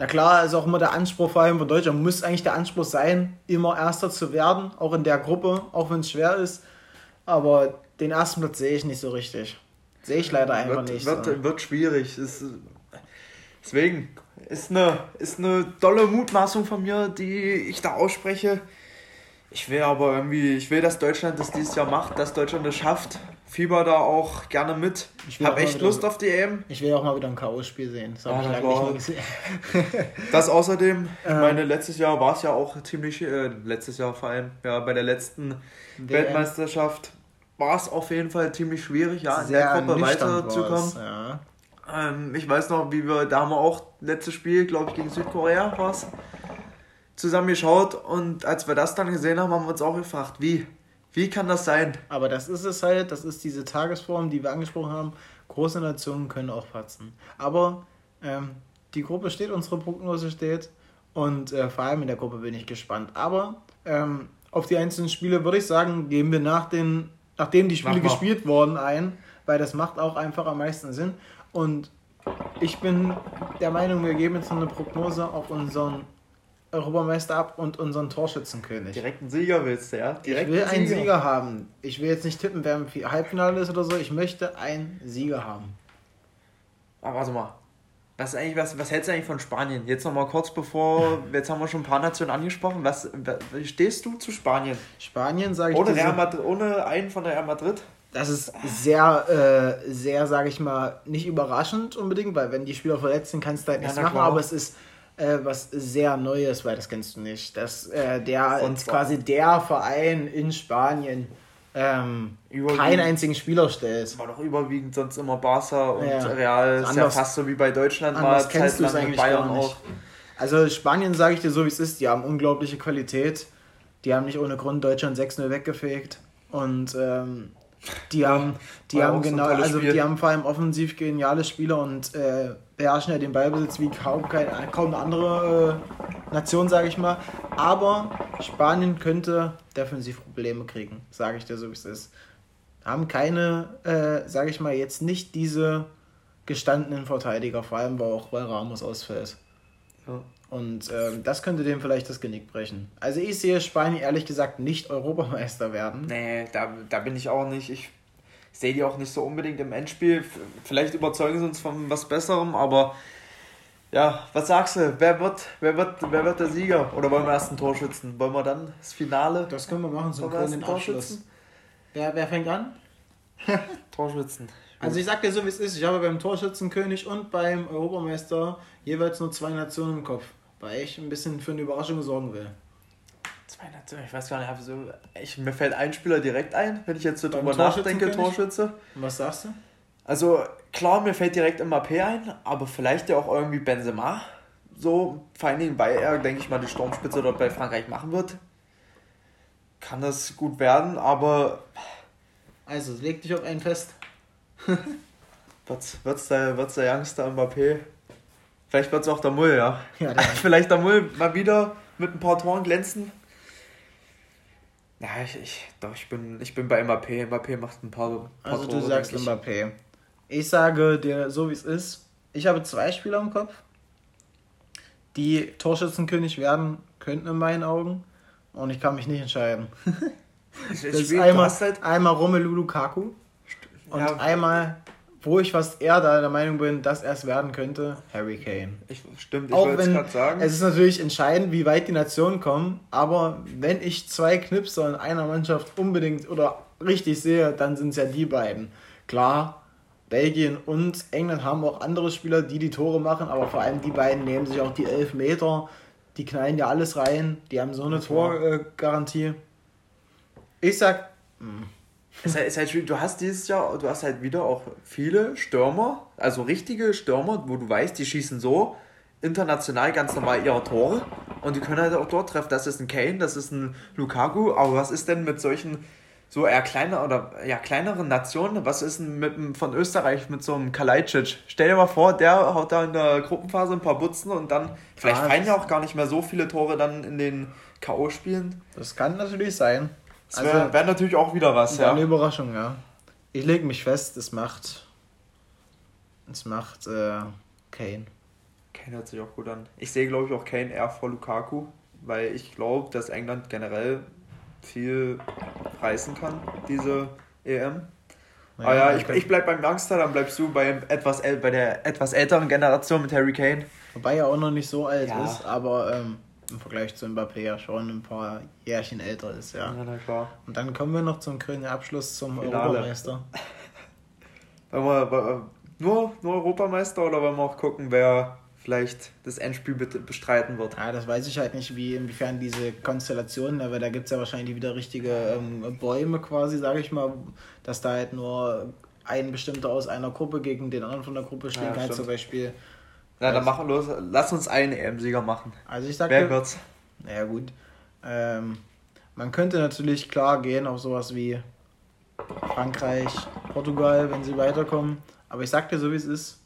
Na klar, ist auch immer der Anspruch, vor allem von Deutschland, muss eigentlich der Anspruch sein, immer Erster zu werden, auch in der Gruppe, auch wenn es schwer ist. Aber den ersten Platz sehe ich nicht so richtig. Sehe ich leider einfach wird, nicht. Wird, so. wird schwierig. Ist, deswegen ist eine, ist eine tolle Mutmaßung von mir, die ich da ausspreche. Ich will aber irgendwie, ich will, dass Deutschland das dieses Jahr macht, dass Deutschland das schafft. Fieber da auch gerne mit. Ich habe echt Lust auf die EM. Ich will auch mal wieder ein K.O.-Spiel sehen. Das habe ja, ich lange nicht mehr gesehen. [laughs] das außerdem, ich ähm. meine, letztes Jahr war es ja auch ziemlich, äh, letztes Jahr vor allem, ja, bei der letzten WM. Weltmeisterschaft war es auf jeden Fall ziemlich schwierig, ja, in der Gruppe weiterzukommen. Ja. Ähm, ich weiß noch, wie wir, da haben wir auch letztes Spiel, glaube ich, gegen Südkorea war es, zusammen geschaut und als wir das dann gesehen haben, haben wir uns auch gefragt, wie? Wie kann das sein? Aber das ist es halt, das ist diese Tagesform, die wir angesprochen haben. Große Nationen können auch patzen. Aber ähm, die Gruppe steht, unsere Prognose steht. Und äh, vor allem in der Gruppe bin ich gespannt. Aber ähm, auf die einzelnen Spiele würde ich sagen, gehen wir nach den, nachdem die Spiele gespielt wurden ein, weil das macht auch einfach am meisten Sinn. Und ich bin der Meinung, wir geben jetzt noch eine Prognose auf unseren Europameister ab und unseren Torschützenkönig. Direkt einen Sieger willst du, ja? Direkt ich will einen Sieger. Sieger haben. Ich will jetzt nicht tippen, wer im Halbfinale ist oder so. Ich möchte einen Sieger haben. Aber warte mal. Was, eigentlich, was, was hältst du eigentlich von Spanien? Jetzt nochmal kurz bevor, [laughs] jetzt haben wir schon ein paar Nationen angesprochen. Was, wie stehst du zu Spanien? Spanien, sage ich ohne, Real Madrid, ohne einen von der Real Madrid? Das ist sehr, äh, sehr, sage ich mal, nicht überraschend unbedingt, weil wenn die Spieler verletzt sind, kannst du halt nichts ja, machen, aber es ist äh, was sehr Neues, weil das kennst du nicht. Dass äh, der Sonst quasi der Verein in Spanien ähm, keinen einzigen Spieler stellt. War doch überwiegend sonst immer Barca und ja. Real ist ja fast so wie bei Deutschland war. kennst du es eigentlich Bayern gar nicht. Auch. Also Spanien sage ich dir so wie es ist, die haben unglaubliche Qualität. Die haben nicht ohne Grund Deutschland 6-0 weggefegt. Und ähm, die haben, die haben genau, also Spiel. die haben vor allem offensiv geniale Spieler und äh, beherrschen ja den Ballbesitz wie kaum, kein, kaum eine andere äh, Nation, sage ich mal. Aber Spanien könnte defensiv Probleme kriegen, sage ich dir so, wie es ist. Haben keine, äh, sage ich mal, jetzt nicht diese gestandenen Verteidiger, vor allem weil auch weil Ramos ausfällt. Ja. Und ähm, das könnte dem vielleicht das Genick brechen. Also ich sehe Spanien ehrlich gesagt nicht Europameister werden. Nee, da, da bin ich auch nicht. Ich sehe die auch nicht so unbedingt im Endspiel. Vielleicht überzeugen sie uns von was Besserem, aber ja, was sagst du? Wer wird, wer wird, wer wird der Sieger? Oder wollen wir erst ein Torschützen? Wollen wir dann das Finale? Das können wir machen, so einen Torschützen. Wer, wer fängt an? [laughs] Torschützen. Also ich sag dir so, wie es ist. Ich habe beim Torschützenkönig und beim Europameister jeweils nur zwei Nationen im Kopf weil ich ein bisschen für eine Überraschung sorgen will. Zwei Nationen, ich weiß gar nicht, so, ich, mir fällt ein Spieler direkt ein, wenn ich jetzt so drüber nachdenke, Torschütze. Und was sagst du? Also klar, mir fällt direkt Mbappé ein, aber vielleicht ja auch irgendwie Benzema. So, vor allen Dingen, weil er, denke ich mal, die Sturmspitze dort bei Frankreich machen wird. Kann das gut werden, aber. Also, leg dich auf einen fest. [laughs] wird's, wird's, der, wird's der Youngster Mbappé? Vielleicht wird es auch der Mull, ja. ja [laughs] Vielleicht der Mull mal wieder mit ein paar Toren glänzen. Ja, ich, ich, doch, ich, bin, ich bin bei Mbappé. Mbappé macht ein paar, paar Also Tore, du sagst ich. Mbappé. Ich sage dir so, wie es ist. Ich habe zwei Spieler im Kopf, die Torschützenkönig werden könnten in meinen Augen. Und ich kann mich nicht entscheiden. [laughs] das ist einmal, halt einmal Romelu Lukaku und ja. einmal wo ich fast eher da der Meinung bin, dass er es werden könnte, Harry Kane. Ich, stimmt, ich wollte es gerade sagen. Es ist natürlich entscheidend, wie weit die Nationen kommen, aber wenn ich zwei Knipser in einer Mannschaft unbedingt oder richtig sehe, dann sind es ja die beiden. Klar, Belgien und England haben auch andere Spieler, die die Tore machen, aber vor allem die beiden nehmen sich auch die elf Meter, die knallen ja alles rein, die haben so eine Torgarantie. Ich sag Mhm. Es ist halt schwierig. Du hast dieses Jahr, du hast halt wieder auch viele Stürmer, also richtige Stürmer, wo du weißt, die schießen so international ganz normal ihre Tore und die können halt auch dort treffen. Das ist ein Kane, das ist ein Lukaku, aber was ist denn mit solchen so eher kleiner oder ja kleineren Nationen? Was ist denn mit von Österreich mit so einem Kalajdzic? Stell dir mal vor, der haut da in der Gruppenphase ein paar Butzen und dann vielleicht fallen ja auch gar nicht mehr so viele Tore dann in den KO spielen. Das kann natürlich sein. Das wäre also, wär natürlich auch wieder was, ja. Eine Überraschung, ja. Ich lege mich fest, es macht. Es macht äh, Kane. Kane hört sich auch gut an. Ich sehe, glaube ich, auch Kane eher vor Lukaku, weil ich glaube, dass England generell viel reißen kann, diese EM. Ja, Aber ja, ich, ich bleibe beim Youngster, dann bleibst du bei, etwas, bei der etwas älteren Generation mit Harry Kane. Wobei er auch noch nicht so alt ja. ist, aber ähm, im Vergleich zu Mbappé ja schon ein paar Jährchen älter ist, ja. Ja, na klar. Und dann kommen wir noch zum grünen Abschluss zum Finale. Europameister. [laughs] wollen wir, nur, nur Europameister oder wollen wir auch gucken, wer vielleicht das Endspiel bestreiten wird. Ja, das weiß ich halt nicht, wie inwiefern diese Konstellationen, aber da gibt es ja wahrscheinlich wieder richtige ähm, Bäume quasi, sage ich mal, dass da halt nur ein bestimmter aus einer Gruppe gegen den anderen von der Gruppe stehen ja, kann, zum Beispiel. Na, dann machen wir los. Lass uns einen EM-Sieger machen. Also ich sag Wer wird's? Naja, gut. Ähm, man könnte natürlich klar gehen auf sowas wie Frankreich, Portugal, wenn sie weiterkommen. Aber ich sag dir so, wie es ist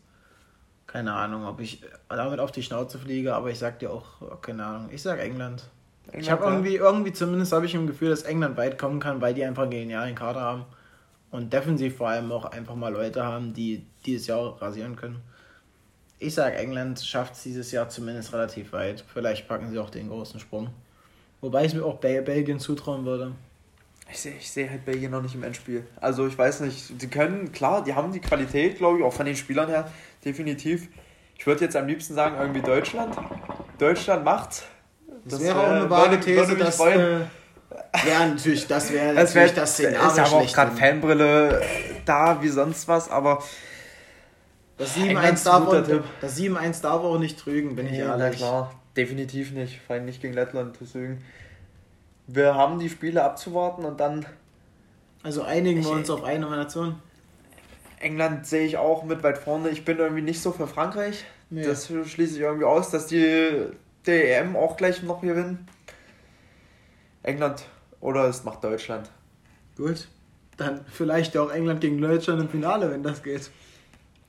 keine Ahnung, ob ich damit auf die Schnauze fliege, aber ich sag dir auch, keine Ahnung, ich sag England. England ich habe irgendwie, irgendwie zumindest habe ich im Gefühl, dass England weit kommen kann, weil die einfach einen genialen Kader haben und defensiv vor allem auch einfach mal Leute haben, die dieses Jahr rasieren können. Ich sag, England schafft es dieses Jahr zumindest relativ weit. Vielleicht packen sie auch den großen Sprung. Wobei ich mir auch Belgien zutrauen würde. Ich sehe ich seh halt Belgien noch nicht im Endspiel. Also ich weiß nicht, die können, klar, die haben die Qualität, glaube ich, auch von den Spielern her, definitiv. Ich würde jetzt am liebsten sagen, irgendwie Deutschland. Deutschland macht's. Das, das wäre auch eine wahre These, dass. Äh, ja, natürlich, das wäre das, wär, das Szenario. Ist aber auch gerade Fanbrille da wie sonst was, aber. Das 7-1 darf, darf auch nicht trügen, bin nee, ich ehrlich. Na klar, definitiv nicht. Vor allem nicht gegen Lettland, deswegen wir haben die Spiele abzuwarten und dann. Also einigen ich, wir uns auf eine Nation. England sehe ich auch mit weit vorne. Ich bin irgendwie nicht so für Frankreich. Nee. Das schließe ich irgendwie aus, dass die DEM auch gleich noch gewinnen. England oder es macht Deutschland. Gut. Dann vielleicht auch England gegen Deutschland im Finale, wenn das geht.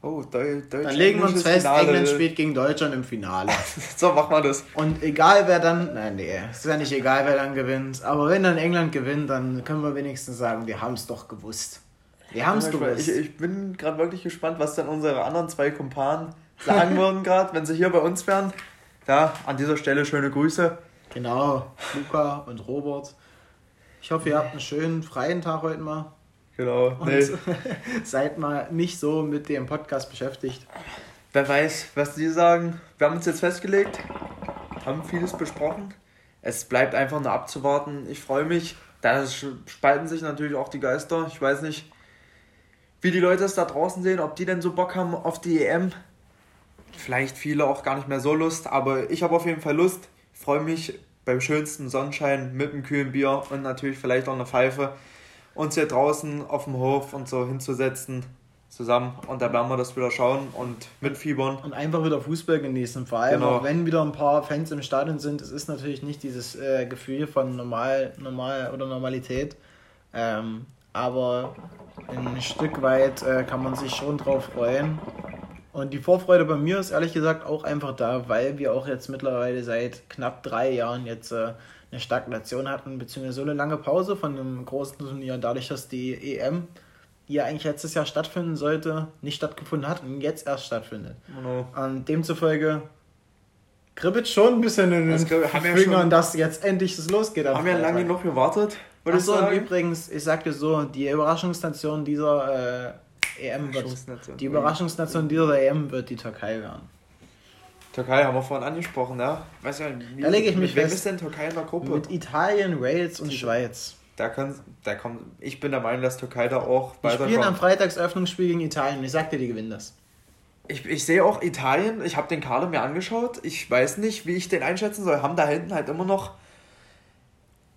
Oh, Deu Deutschland. Dann legen wir uns fest, Finale. England spielt gegen Deutschland im Finale. [laughs] so, machen wir das. Und egal wer dann, nein, nee, es ist ja nicht egal, wer dann gewinnt. Aber wenn dann England gewinnt, dann können wir wenigstens sagen, wir haben es doch gewusst. Wir haben es gewusst. Ich, ich bin gerade wirklich gespannt, was dann unsere anderen zwei Kumpanen sagen [laughs] würden, gerade, wenn sie hier bei uns wären. Ja, an dieser Stelle schöne Grüße. Genau, Luca und Robert. Ich hoffe, ihr habt einen schönen freien Tag heute mal. Genau. Und nee. [laughs] seid mal nicht so mit dem Podcast beschäftigt. Wer weiß, was die sagen. Wir haben uns jetzt festgelegt, haben vieles besprochen. Es bleibt einfach nur abzuwarten. Ich freue mich. Da spalten sich natürlich auch die Geister. Ich weiß nicht, wie die Leute es da draußen sehen, ob die denn so Bock haben auf die EM. Vielleicht viele auch gar nicht mehr so Lust, aber ich habe auf jeden Fall Lust. Ich freue mich beim schönsten Sonnenschein mit einem kühlen Bier und natürlich vielleicht auch eine Pfeife uns hier draußen auf dem Hof und so hinzusetzen zusammen und da werden wir das wieder schauen und mitfiebern. Und einfach wieder Fußball genießen. Vor allem, genau. auch wenn wieder ein paar Fans im Stadion sind, es ist natürlich nicht dieses äh, Gefühl von normal, normal oder Normalität. Ähm, aber ein Stück weit äh, kann man sich schon drauf freuen. Und die Vorfreude bei mir ist ehrlich gesagt auch einfach da, weil wir auch jetzt mittlerweile seit knapp drei Jahren jetzt äh, eine Stagnation hatten, beziehungsweise so eine lange Pause von einem großen Turnier, dadurch, dass die EM, die ja eigentlich letztes Jahr stattfinden sollte, nicht stattgefunden hat und jetzt erst stattfindet. Genau. Und demzufolge kribbelt schon ein bisschen in den Fingern, ja dass jetzt endlich es losgeht. Haben wir lange noch gewartet? Achso, und übrigens, ich sagte so, die Überraschungsnation dieser äh, EM wird, die Überraschungsnation dieser EM wird die Türkei werden. Türkei haben wir vorhin angesprochen, ja. Weiß ja wie, da lege ich mich fest. Wer ist denn Türkei in der Gruppe? Mit Italien, Wales und die, Schweiz. Da kann, da kommt, ich bin der Meinung, dass Türkei da auch. Wir spielen am Freitagsöffnungsspiel gegen Italien. Ich sag dir, die gewinnen das. Ich, ich sehe auch Italien, ich habe den Kader mir angeschaut. Ich weiß nicht, wie ich den einschätzen soll. Haben da hinten halt immer noch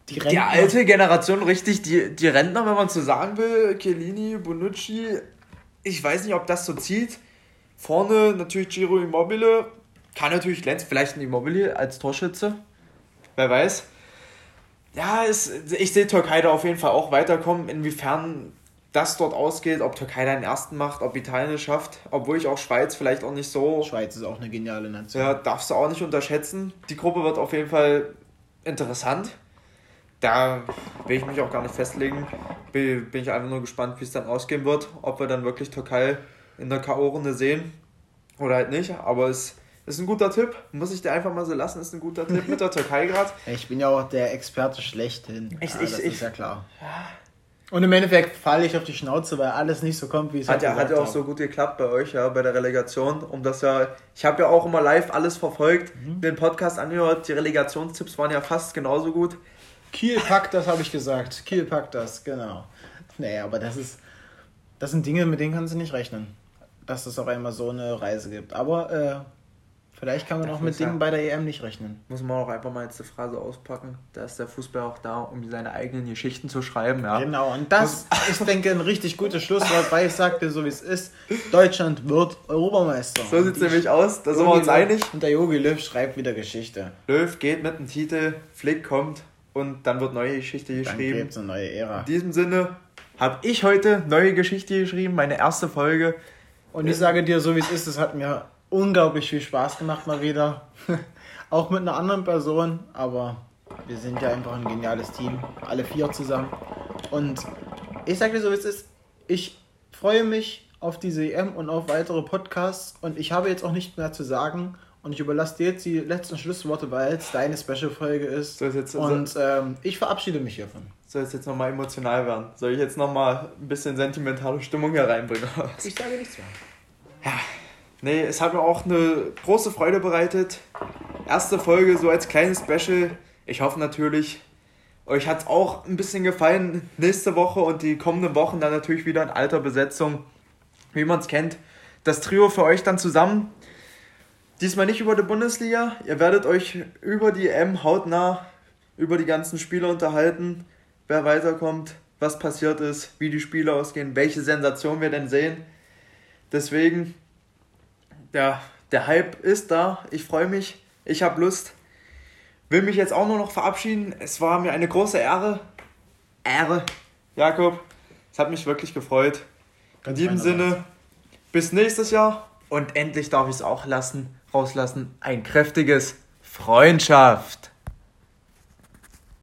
die, die alte Generation richtig, die, die Rentner, wenn man so sagen will, Chiellini, Bonucci, ich weiß nicht, ob das so zieht. Vorne natürlich Giro Immobile, kann natürlich glänzen, vielleicht ein Immobile als Torschütze, wer weiß. Ja, es, ich sehe Türkei da auf jeden Fall auch weiterkommen. Inwiefern das dort ausgeht, ob Türkei da den ersten macht, ob Italien es schafft, obwohl ich auch Schweiz vielleicht auch nicht so. Schweiz ist auch eine geniale Nation. Ja, darfst du auch nicht unterschätzen. Die Gruppe wird auf jeden Fall interessant. Da will ich mich auch gar nicht festlegen. Bin, ich einfach nur gespannt, wie es dann ausgehen wird. Ob wir dann wirklich Türkei in der K.O.-Runde sehen oder halt nicht. Aber es ist ein guter Tipp. Muss ich dir einfach mal so lassen. Ist ein guter Tipp mit der Türkei gerade. [laughs] Ich bin ja auch der Experte schlechthin. Ich, ja, ich, das ich, ist ja klar. Ja und im Endeffekt falle ich auf die Schnauze, weil alles nicht so kommt, wie es hat ja Hat ja auch so gut geklappt bei euch, ja, bei der Relegation. Um das ja, ich habe ja auch immer live alles verfolgt, mhm. den Podcast angehört. Die Relegationstipps waren ja fast genauso gut. Kiel packt das, habe ich gesagt. Kiel packt das, genau. Nee, aber das ist, das sind Dinge, mit denen kannst du nicht rechnen, dass es auf einmal so eine Reise gibt. Aber äh, Vielleicht kann man auch mit Dingen ja, bei der EM nicht rechnen. Muss man auch einfach mal jetzt die Phrase auspacken. Da ist der Fußball auch da, um seine eigenen Geschichten zu schreiben. Ja. Genau, und das [laughs] ist, denke ich, ein richtig gutes Schlusswort, weil ich sagte, so wie es ist, Deutschland wird Europameister. So sieht es nämlich aus, da sind wir uns einig. Und der Jogi Löw schreibt wieder Geschichte. Löw geht mit dem Titel, Flick kommt und dann wird neue Geschichte geschrieben. Dann gibt es eine neue Ära. In diesem Sinne habe ich heute neue Geschichte geschrieben, meine erste Folge. Und ich sage dir, so wie es ist, es hat mir unglaublich viel Spaß gemacht mal wieder. [laughs] Auch mit einer anderen Person, aber wir sind ja einfach ein geniales Team, alle vier zusammen. Und ich sage dir so, wie es ist, ich freue mich auf diese EM und auf weitere Podcasts und ich habe jetzt auch nicht mehr zu sagen und ich überlasse dir jetzt die letzten Schlussworte, weil es deine Special-Folge ist. Jetzt, und ähm, ich verabschiede mich hiervon. Soll es jetzt nochmal emotional werden? Soll ich jetzt nochmal ein bisschen sentimentale Stimmung hereinbringen? Ich sage nichts mehr. Ja. Nee, es hat mir auch eine große Freude bereitet. Erste Folge so als kleines Special. Ich hoffe natürlich, euch hat es auch ein bisschen gefallen. Nächste Woche und die kommenden Wochen dann natürlich wieder in alter Besetzung, wie man es kennt. Das Trio für euch dann zusammen. Diesmal nicht über die Bundesliga. Ihr werdet euch über die M hautnah über die ganzen Spiele unterhalten, wer weiterkommt, was passiert ist, wie die Spiele ausgehen, welche Sensation wir denn sehen. Deswegen der, der Hype ist da. Ich freue mich. Ich habe Lust. Will mich jetzt auch nur noch verabschieden. Es war mir eine große Ehre. Ehre. Jakob, es hat mich wirklich gefreut. Ganz In diesem Sinne, bis nächstes Jahr. Und endlich darf ich es auch lassen, rauslassen. Ein kräftiges Freundschaft.